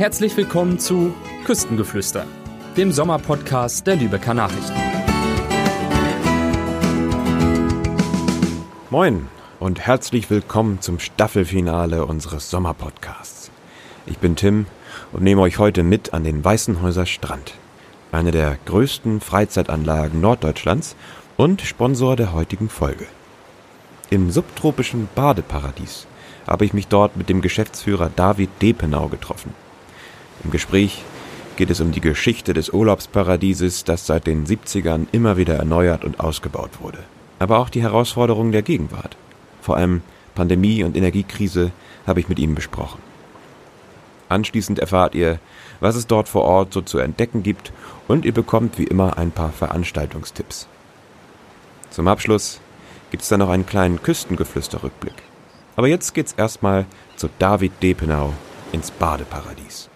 Herzlich willkommen zu Küstengeflüster, dem Sommerpodcast der Lübecker Nachrichten. Moin und herzlich willkommen zum Staffelfinale unseres Sommerpodcasts. Ich bin Tim und nehme euch heute mit an den Weißenhäuser Strand, eine der größten Freizeitanlagen Norddeutschlands und Sponsor der heutigen Folge. Im subtropischen Badeparadies habe ich mich dort mit dem Geschäftsführer David Depenau getroffen. Im Gespräch geht es um die Geschichte des Urlaubsparadieses, das seit den 70ern immer wieder erneuert und ausgebaut wurde. Aber auch die Herausforderungen der Gegenwart. Vor allem Pandemie und Energiekrise habe ich mit ihm besprochen. Anschließend erfahrt ihr, was es dort vor Ort so zu entdecken gibt und ihr bekommt wie immer ein paar Veranstaltungstipps. Zum Abschluss gibt es dann noch einen kleinen Küstengeflüster-Rückblick. Aber jetzt geht's erstmal zu David Depenau ins Badeparadies.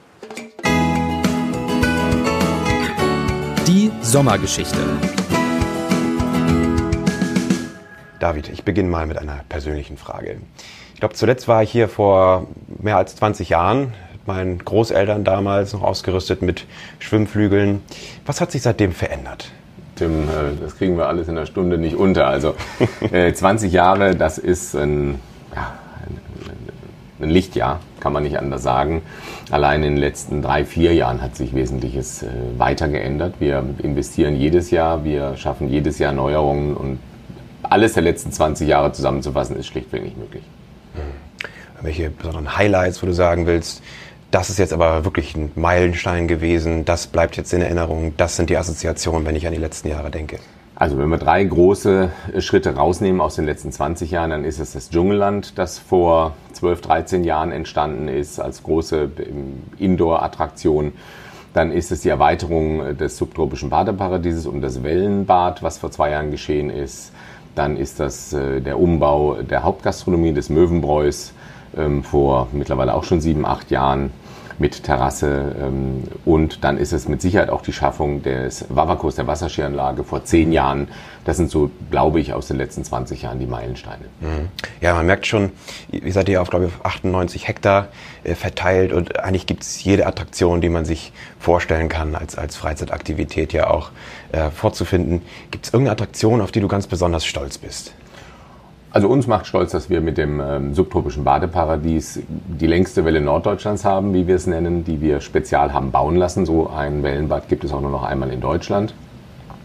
Die Sommergeschichte. David, ich beginne mal mit einer persönlichen Frage. Ich glaube, zuletzt war ich hier vor mehr als 20 Jahren mit meinen Großeltern damals noch ausgerüstet mit Schwimmflügeln. Was hat sich seitdem verändert? Tim, äh, das kriegen wir alles in einer Stunde nicht unter. Also 20 äh, Jahre, das ist ein, ja, ein Lichtjahr, kann man nicht anders sagen. Allein in den letzten drei, vier Jahren hat sich Wesentliches äh, weiter geändert. Wir investieren jedes Jahr, wir schaffen jedes Jahr Neuerungen und alles der letzten 20 Jahre zusammenzufassen, ist schlichtweg nicht möglich. Hm. Welche besonderen Highlights, wo du sagen willst, das ist jetzt aber wirklich ein Meilenstein gewesen, das bleibt jetzt in Erinnerung, das sind die Assoziationen, wenn ich an die letzten Jahre denke? Also wenn wir drei große Schritte rausnehmen aus den letzten 20 Jahren, dann ist es das Dschungelland, das vor 12, 13 Jahren entstanden ist als große ähm, Indoor-Attraktion. Dann ist es die Erweiterung des subtropischen Badeparadieses um das Wellenbad, was vor zwei Jahren geschehen ist. Dann ist das äh, der Umbau der Hauptgastronomie des Möwenbräus ähm, vor mittlerweile auch schon sieben, acht Jahren mit Terrasse. Ähm, und dann ist es mit Sicherheit auch die Schaffung des Wavakos, der Wasserskianlage, vor zehn Jahren. Das sind so, glaube ich, aus den letzten 20 Jahren die Meilensteine. Mhm. Ja, man merkt schon, ihr seid ja auf, glaube ich, auf 98 Hektar äh, verteilt und eigentlich gibt es jede Attraktion, die man sich vorstellen kann, als, als Freizeitaktivität ja auch äh, vorzufinden. Gibt es irgendeine Attraktion, auf die du ganz besonders stolz bist? Also uns macht stolz, dass wir mit dem ähm, subtropischen Badeparadies die längste Welle Norddeutschlands haben, wie wir es nennen, die wir spezial haben bauen lassen. So ein Wellenbad gibt es auch nur noch einmal in Deutschland,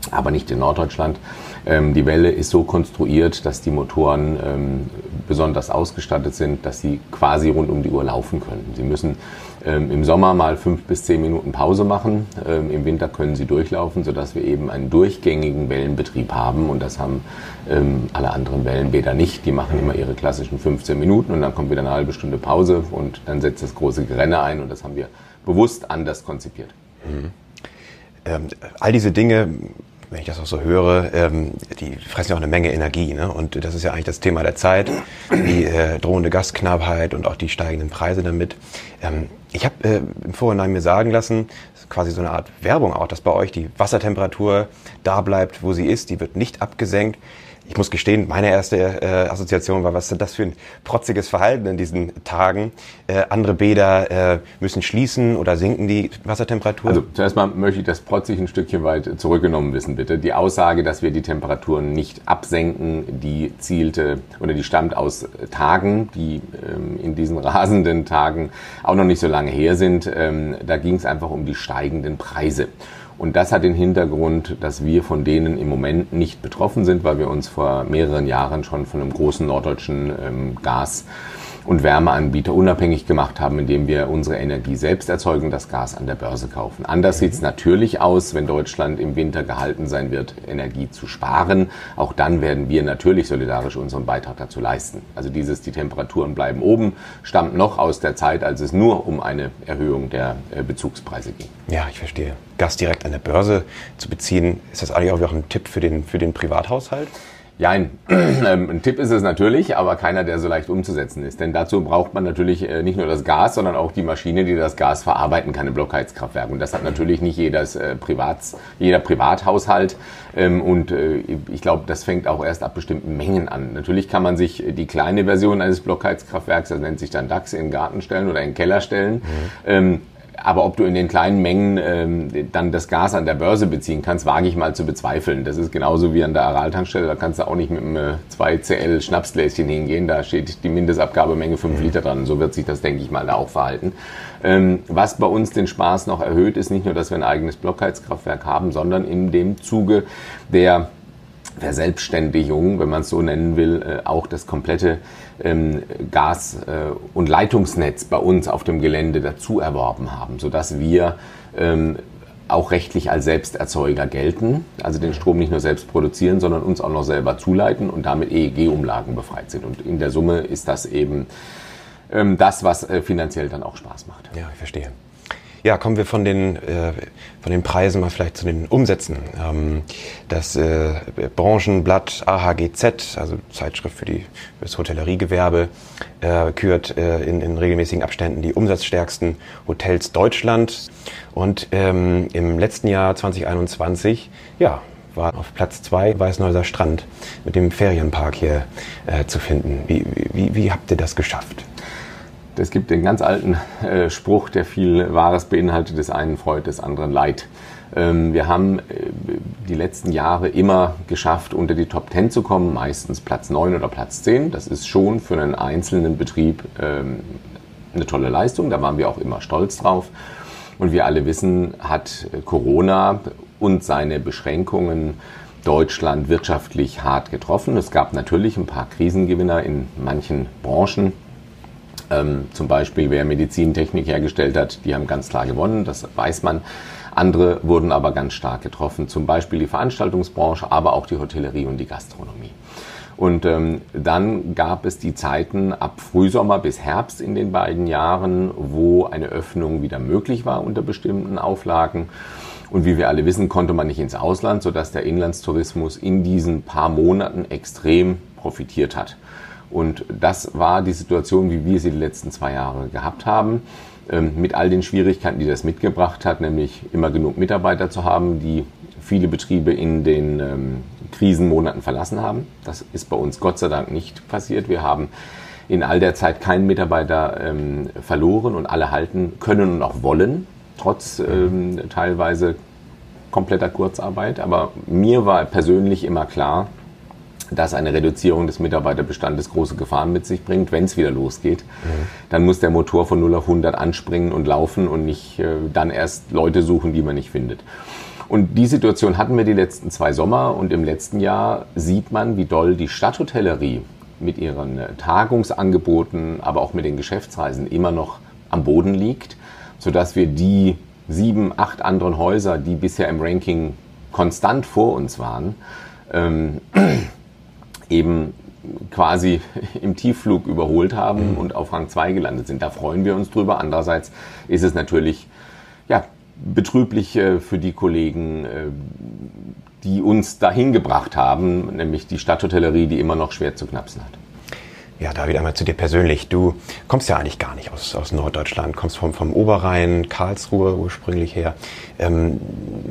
aber nicht in Norddeutschland. Ähm, die Welle ist so konstruiert, dass die Motoren ähm, besonders ausgestattet sind, dass sie quasi rund um die Uhr laufen können. Sie müssen ähm, im Sommer mal fünf bis zehn Minuten Pause machen. Ähm, Im Winter können sie durchlaufen, sodass wir eben einen durchgängigen Wellenbetrieb haben. Und das haben ähm, alle anderen Wellenbäder nicht. Die machen immer ihre klassischen 15 Minuten und dann kommt wieder eine halbe Stunde Pause und dann setzt das große Gerenne ein. Und das haben wir bewusst anders konzipiert. Mhm. Ähm, all diese Dinge wenn ich das auch so höre, ähm, die fressen ja auch eine Menge Energie. Ne? Und das ist ja eigentlich das Thema der Zeit, die äh, drohende Gastknappheit und auch die steigenden Preise damit. Ähm, ich habe äh, im Vorhinein mir sagen lassen, quasi so eine Art Werbung auch, dass bei euch die Wassertemperatur da bleibt, wo sie ist, die wird nicht abgesenkt ich muss gestehen, meine erste äh, Assoziation war, was ist das für ein protziges Verhalten in diesen Tagen? Äh, andere Bäder äh, müssen schließen oder sinken die Wassertemperatur? Also zuerst mal möchte ich das protzig ein Stückchen weit zurückgenommen wissen, bitte. Die Aussage, dass wir die Temperaturen nicht absenken, die zielte oder die stammt aus Tagen, die ähm, in diesen rasenden Tagen auch noch nicht so lange her sind. Ähm, da ging es einfach um die steigenden Preise. Und das hat den Hintergrund, dass wir von denen im Moment nicht betroffen sind, weil wir uns vor mehreren Jahren schon von einem großen norddeutschen ähm, Gas- und Wärmeanbieter unabhängig gemacht haben, indem wir unsere Energie selbst erzeugen, das Gas an der Börse kaufen. Anders mhm. sieht es natürlich aus, wenn Deutschland im Winter gehalten sein wird, Energie zu sparen. Auch dann werden wir natürlich solidarisch unseren Beitrag dazu leisten. Also dieses, die Temperaturen bleiben oben, stammt noch aus der Zeit, als es nur um eine Erhöhung der äh, Bezugspreise ging. Ja, ich verstehe. Gas direkt an der Börse zu beziehen, ist das eigentlich auch ein Tipp für den, für den Privathaushalt? Ja, ein, ähm, ein, Tipp ist es natürlich, aber keiner, der so leicht umzusetzen ist. Denn dazu braucht man natürlich äh, nicht nur das Gas, sondern auch die Maschine, die das Gas verarbeiten kann im Blockheizkraftwerk. Und das hat natürlich nicht jedes, äh, Privats, jeder Privathaushalt. Ähm, und äh, ich glaube, das fängt auch erst ab bestimmten Mengen an. Natürlich kann man sich die kleine Version eines Blockheizkraftwerks, das nennt sich dann DAX, in den Garten stellen oder in den Keller stellen. Mhm. Aber ob du in den kleinen Mengen ähm, dann das Gas an der Börse beziehen kannst, wage ich mal zu bezweifeln. Das ist genauso wie an der Araltankstelle. Da kannst du auch nicht mit einem äh, 2CL Schnapsgläschen hingehen. Da steht die Mindestabgabemenge 5 Liter dran. So wird sich das, denke ich mal, da auch verhalten. Ähm, was bei uns den Spaß noch erhöht, ist nicht nur, dass wir ein eigenes Blockheizkraftwerk haben, sondern in dem Zuge der Verselbstständigung, wenn man es so nennen will, äh, auch das komplette ähm, Gas- äh, und Leitungsnetz bei uns auf dem Gelände dazu erworben haben, sodass wir ähm, auch rechtlich als Selbsterzeuger gelten, also den Strom nicht nur selbst produzieren, sondern uns auch noch selber zuleiten und damit EEG-Umlagen befreit sind. Und in der Summe ist das eben ähm, das, was äh, finanziell dann auch Spaß macht. Ja, ich verstehe. Ja, kommen wir von den, äh, von den Preisen mal vielleicht zu den Umsätzen. Ähm, das äh, Branchenblatt AHGZ, also Zeitschrift für, die, für das Hotelleriegewerbe, äh, kürt äh, in, in regelmäßigen Abständen die umsatzstärksten Hotels Deutschlands. Und ähm, im letzten Jahr 2021, ja, war auf Platz zwei Weißenhäuser Strand mit dem Ferienpark hier äh, zu finden. Wie, wie, wie habt ihr das geschafft? Es gibt den ganz alten äh, Spruch, der viel Wahres beinhaltet, des einen freut, des anderen leid. Ähm, wir haben äh, die letzten Jahre immer geschafft, unter die Top 10 zu kommen, meistens Platz 9 oder Platz 10. Das ist schon für einen einzelnen Betrieb ähm, eine tolle Leistung, da waren wir auch immer stolz drauf. Und wir alle wissen, hat Corona und seine Beschränkungen Deutschland wirtschaftlich hart getroffen. Es gab natürlich ein paar Krisengewinner in manchen Branchen, ähm, zum Beispiel, wer Medizintechnik hergestellt hat, die haben ganz klar gewonnen, das weiß man. Andere wurden aber ganz stark getroffen, zum Beispiel die Veranstaltungsbranche, aber auch die Hotellerie und die Gastronomie. Und ähm, dann gab es die Zeiten ab Frühsommer bis Herbst in den beiden Jahren, wo eine Öffnung wieder möglich war unter bestimmten Auflagen. Und wie wir alle wissen, konnte man nicht ins Ausland, sodass der Inlandstourismus in diesen paar Monaten extrem profitiert hat. Und das war die Situation, wie wir sie die letzten zwei Jahre gehabt haben, ähm, mit all den Schwierigkeiten, die das mitgebracht hat, nämlich immer genug Mitarbeiter zu haben, die viele Betriebe in den ähm, Krisenmonaten verlassen haben. Das ist bei uns Gott sei Dank nicht passiert. Wir haben in all der Zeit keinen Mitarbeiter ähm, verloren und alle halten können und auch wollen, trotz teilweise kompletter Kurzarbeit. Aber mir war persönlich immer klar, dass eine Reduzierung des Mitarbeiterbestandes große Gefahren mit sich bringt, wenn es wieder losgeht. Mhm. Dann muss der Motor von 0 auf 100 anspringen und laufen und nicht äh, dann erst Leute suchen, die man nicht findet. Und die Situation hatten wir die letzten zwei Sommer und im letzten Jahr sieht man, wie doll die Stadthotellerie mit ihren äh, Tagungsangeboten, aber auch mit den Geschäftsreisen immer noch am Boden liegt, sodass wir die sieben, acht anderen Häuser, die bisher im Ranking konstant vor uns waren, ähm, eben quasi im Tiefflug überholt haben mhm. und auf Rang 2 gelandet sind. Da freuen wir uns drüber. Andererseits ist es natürlich ja, betrüblich äh, für die Kollegen, äh, die uns dahin gebracht haben, nämlich die Stadthotellerie, die immer noch schwer zu knapsen hat. Ja, David, einmal zu dir persönlich. Du kommst ja eigentlich gar nicht aus, aus Norddeutschland, kommst vom, vom Oberrhein, Karlsruhe ursprünglich her. Ähm,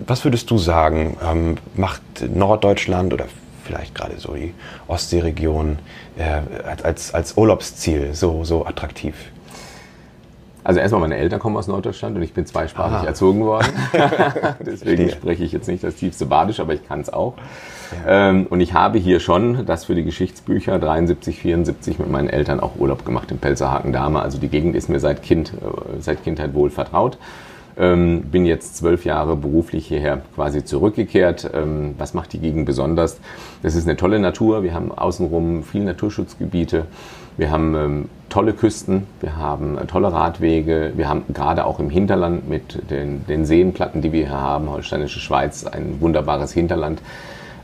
was würdest du sagen, ähm, macht Norddeutschland oder vielleicht gerade so die Ostseeregion äh, als, als Urlaubsziel so, so attraktiv? Also erstmal, meine Eltern kommen aus Norddeutschland und ich bin zweisprachig Aha. erzogen worden. Deswegen spreche ich jetzt nicht das tiefste Badisch, aber ich kann es auch. Ja. Ähm, und ich habe hier schon das für die Geschichtsbücher 73, 74 mit meinen Eltern auch Urlaub gemacht im Pelzerhaken Dame. Also die Gegend ist mir seit Kind, äh, seit Kindheit wohl vertraut. Ähm, bin jetzt zwölf Jahre beruflich hierher quasi zurückgekehrt. Ähm, was macht die Gegend besonders? Das ist eine tolle Natur. Wir haben außenrum viele Naturschutzgebiete. Wir haben ähm, tolle Küsten, wir haben äh, tolle Radwege, wir haben gerade auch im Hinterland mit den, den Seenplatten, die wir hier haben, Holsteinische Schweiz, ein wunderbares Hinterland,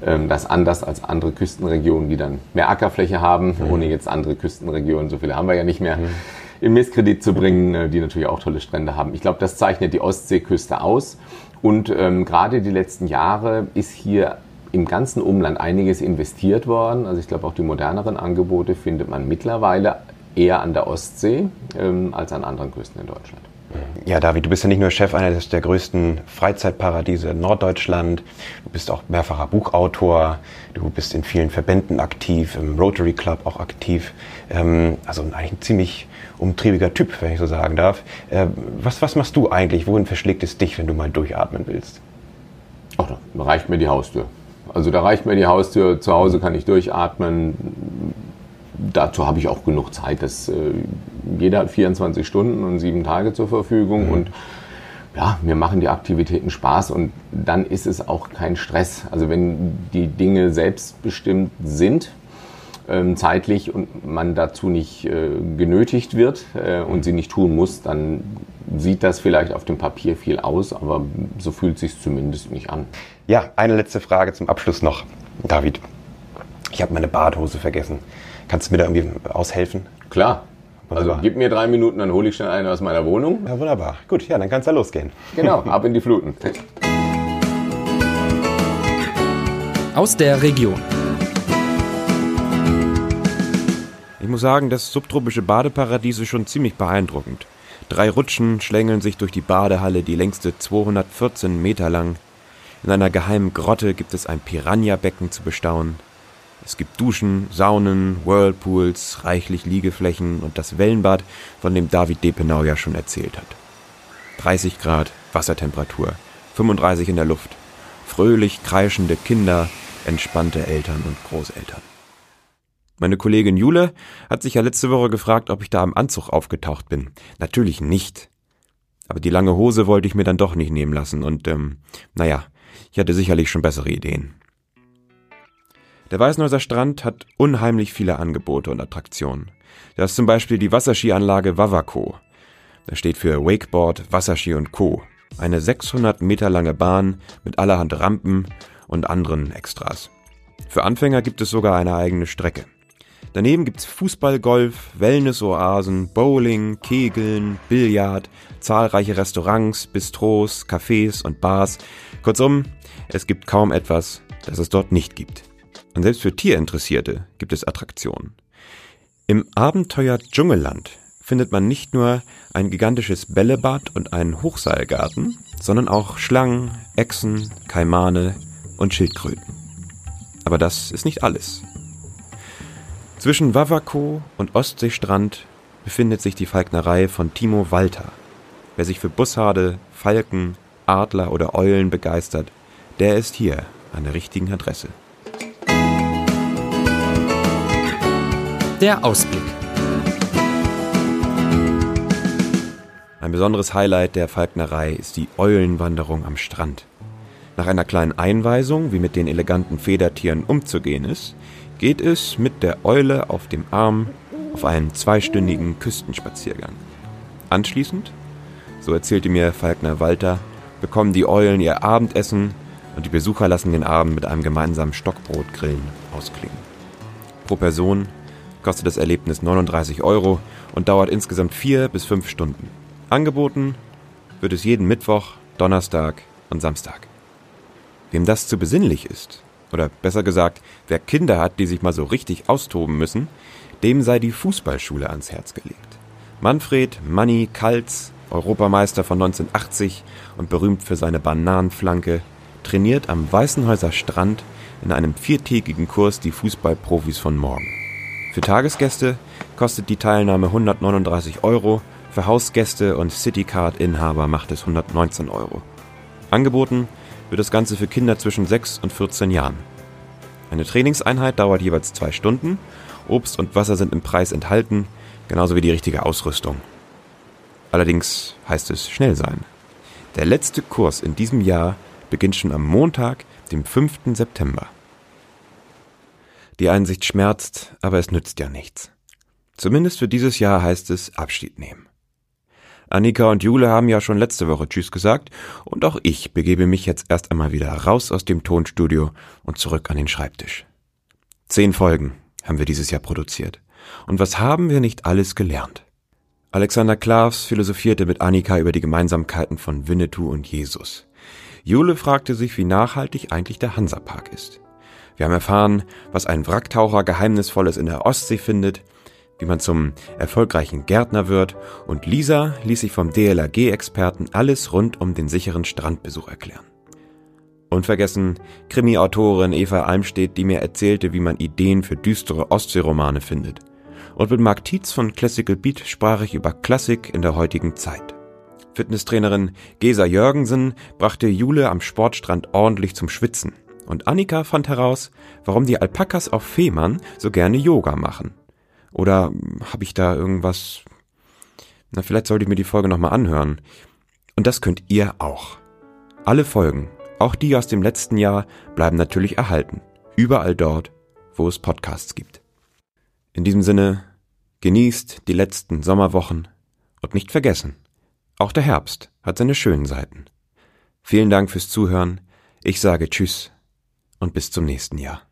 ähm, das anders als andere Küstenregionen, die dann mehr Ackerfläche haben, mhm. ohne jetzt andere Küstenregionen, so viele haben wir ja nicht mehr. Mhm in Misskredit zu bringen, äh, die natürlich auch tolle Strände haben. Ich glaube, das zeichnet die Ostseeküste aus. Und ähm, gerade die letzten Jahre ist hier im ganzen Umland einiges investiert worden. Also ich glaube, auch die moderneren Angebote findet man mittlerweile eher an der Ostsee ähm, als an anderen Küsten in Deutschland. Ja, David, du bist ja nicht nur Chef eines der größten Freizeitparadiese in Norddeutschland, du bist auch mehrfacher Buchautor, du bist in vielen Verbänden aktiv, im Rotary Club auch aktiv. Ähm, also eigentlich ein ziemlich umtriebiger Typ, wenn ich so sagen darf. Äh, was, was machst du eigentlich? Wohin verschlägt es dich, wenn du mal durchatmen willst? Ach, da reicht mir die Haustür. Also da reicht mir die Haustür, zu Hause kann ich durchatmen. Dazu habe ich auch genug Zeit. Das, äh, jeder hat 24 Stunden und sieben Tage zur Verfügung. Mhm. Und ja, mir machen die Aktivitäten Spaß und dann ist es auch kein Stress. Also wenn die Dinge selbstbestimmt sind, ähm, zeitlich und man dazu nicht äh, genötigt wird äh, und sie nicht tun muss, dann sieht das vielleicht auf dem Papier viel aus, aber so fühlt sich zumindest nicht an. Ja, eine letzte Frage zum Abschluss noch, David. Ich habe meine Badhose vergessen. Kannst du mir da irgendwie aushelfen? Klar. Wunderbar. Also gib mir drei Minuten, dann hole ich schnell eine aus meiner Wohnung. Ja, wunderbar. Gut, ja, dann kann es da losgehen. Genau, ab in die Fluten. Aus der Region. Ich muss sagen, das subtropische Badeparadies ist schon ziemlich beeindruckend. Drei Rutschen schlängeln sich durch die Badehalle, die längste 214 Meter lang. In einer geheimen Grotte gibt es ein Piranha-Becken zu bestaunen. Es gibt Duschen, Saunen, Whirlpools, reichlich Liegeflächen und das Wellenbad, von dem David Depenau ja schon erzählt hat. 30 Grad Wassertemperatur, 35 in der Luft, fröhlich kreischende Kinder, entspannte Eltern und Großeltern. Meine Kollegin Jule hat sich ja letzte Woche gefragt, ob ich da am Anzug aufgetaucht bin. Natürlich nicht. Aber die lange Hose wollte ich mir dann doch nicht nehmen lassen und, ähm, naja, ich hatte sicherlich schon bessere Ideen. Der Weißenhäuser Strand hat unheimlich viele Angebote und Attraktionen. Da ist zum Beispiel die Wasserskianlage Wawako. Das steht für Wakeboard, Wasserski und Co. Eine 600 Meter lange Bahn mit allerhand Rampen und anderen Extras. Für Anfänger gibt es sogar eine eigene Strecke. Daneben gibt's Fußball, Golf, Wellnessoasen, Bowling, Kegeln, Billard, zahlreiche Restaurants, Bistros, Cafés und Bars. Kurzum, es gibt kaum etwas, das es dort nicht gibt. Und selbst für Tierinteressierte gibt es Attraktionen. Im Abenteuer Dschungelland findet man nicht nur ein gigantisches Bällebad und einen Hochseilgarten, sondern auch Schlangen, Echsen, Kaimane und Schildkröten. Aber das ist nicht alles. Zwischen Wawako und Ostseestrand befindet sich die Falknerei von Timo Walter. Wer sich für Bussarde, Falken, Adler oder Eulen begeistert, der ist hier an der richtigen Adresse. Der Ausblick. Ein besonderes Highlight der Falknerei ist die Eulenwanderung am Strand. Nach einer kleinen Einweisung, wie mit den eleganten Federtieren umzugehen ist, geht es mit der Eule auf dem Arm auf einen zweistündigen Küstenspaziergang. Anschließend, so erzählte mir Falkner Walter, bekommen die Eulen ihr Abendessen und die Besucher lassen den Abend mit einem gemeinsamen Stockbrotgrillen ausklingen. Pro Person kostet das Erlebnis 39 Euro und dauert insgesamt vier bis fünf Stunden. Angeboten wird es jeden Mittwoch, Donnerstag und Samstag. Wem das zu besinnlich ist, oder besser gesagt, wer Kinder hat, die sich mal so richtig austoben müssen, dem sei die Fußballschule ans Herz gelegt. Manfred Manni Kalz, Europameister von 1980 und berühmt für seine Bananenflanke, trainiert am Weißenhäuser Strand in einem viertägigen Kurs die Fußballprofis von morgen. Für Tagesgäste kostet die Teilnahme 139 Euro, für Hausgäste und Citycard-Inhaber macht es 119 Euro. Angeboten wird das Ganze für Kinder zwischen 6 und 14 Jahren. Eine Trainingseinheit dauert jeweils zwei Stunden, Obst und Wasser sind im Preis enthalten, genauso wie die richtige Ausrüstung. Allerdings heißt es schnell sein. Der letzte Kurs in diesem Jahr beginnt schon am Montag, dem 5. September. Die Einsicht schmerzt, aber es nützt ja nichts. Zumindest für dieses Jahr heißt es Abschied nehmen. Annika und Jule haben ja schon letzte Woche Tschüss gesagt und auch ich begebe mich jetzt erst einmal wieder raus aus dem Tonstudio und zurück an den Schreibtisch. Zehn Folgen haben wir dieses Jahr produziert. Und was haben wir nicht alles gelernt? Alexander Klavs philosophierte mit Annika über die Gemeinsamkeiten von Winnetou und Jesus. Jule fragte sich, wie nachhaltig eigentlich der Hansapark ist. Wir haben erfahren, was ein Wracktaucher Geheimnisvolles in der Ostsee findet, wie man zum erfolgreichen Gärtner wird und Lisa ließ sich vom DLRG-Experten alles rund um den sicheren Strandbesuch erklären. Unvergessen Krimi-Autorin Eva Almstedt, die mir erzählte, wie man Ideen für düstere Ostseeromane findet. Und mit Mark Tietz von Classical Beat sprach ich über Klassik in der heutigen Zeit. Fitnesstrainerin Gesa Jörgensen brachte Jule am Sportstrand ordentlich zum Schwitzen. Und Annika fand heraus, warum die Alpakas auf Fehmarn so gerne Yoga machen. Oder habe ich da irgendwas... Na, vielleicht sollte ich mir die Folge nochmal anhören. Und das könnt ihr auch. Alle Folgen, auch die aus dem letzten Jahr, bleiben natürlich erhalten. Überall dort, wo es Podcasts gibt. In diesem Sinne, genießt die letzten Sommerwochen und nicht vergessen, auch der Herbst hat seine schönen Seiten. Vielen Dank fürs Zuhören. Ich sage Tschüss und bis zum nächsten Jahr.